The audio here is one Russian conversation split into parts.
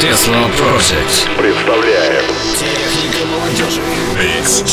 Tesla Project представляет Техника молодежи. Mix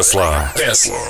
Tesla. Tesla.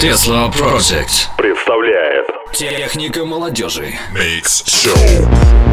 Tesla Project. Представляет Техника молодежи. Mix Show.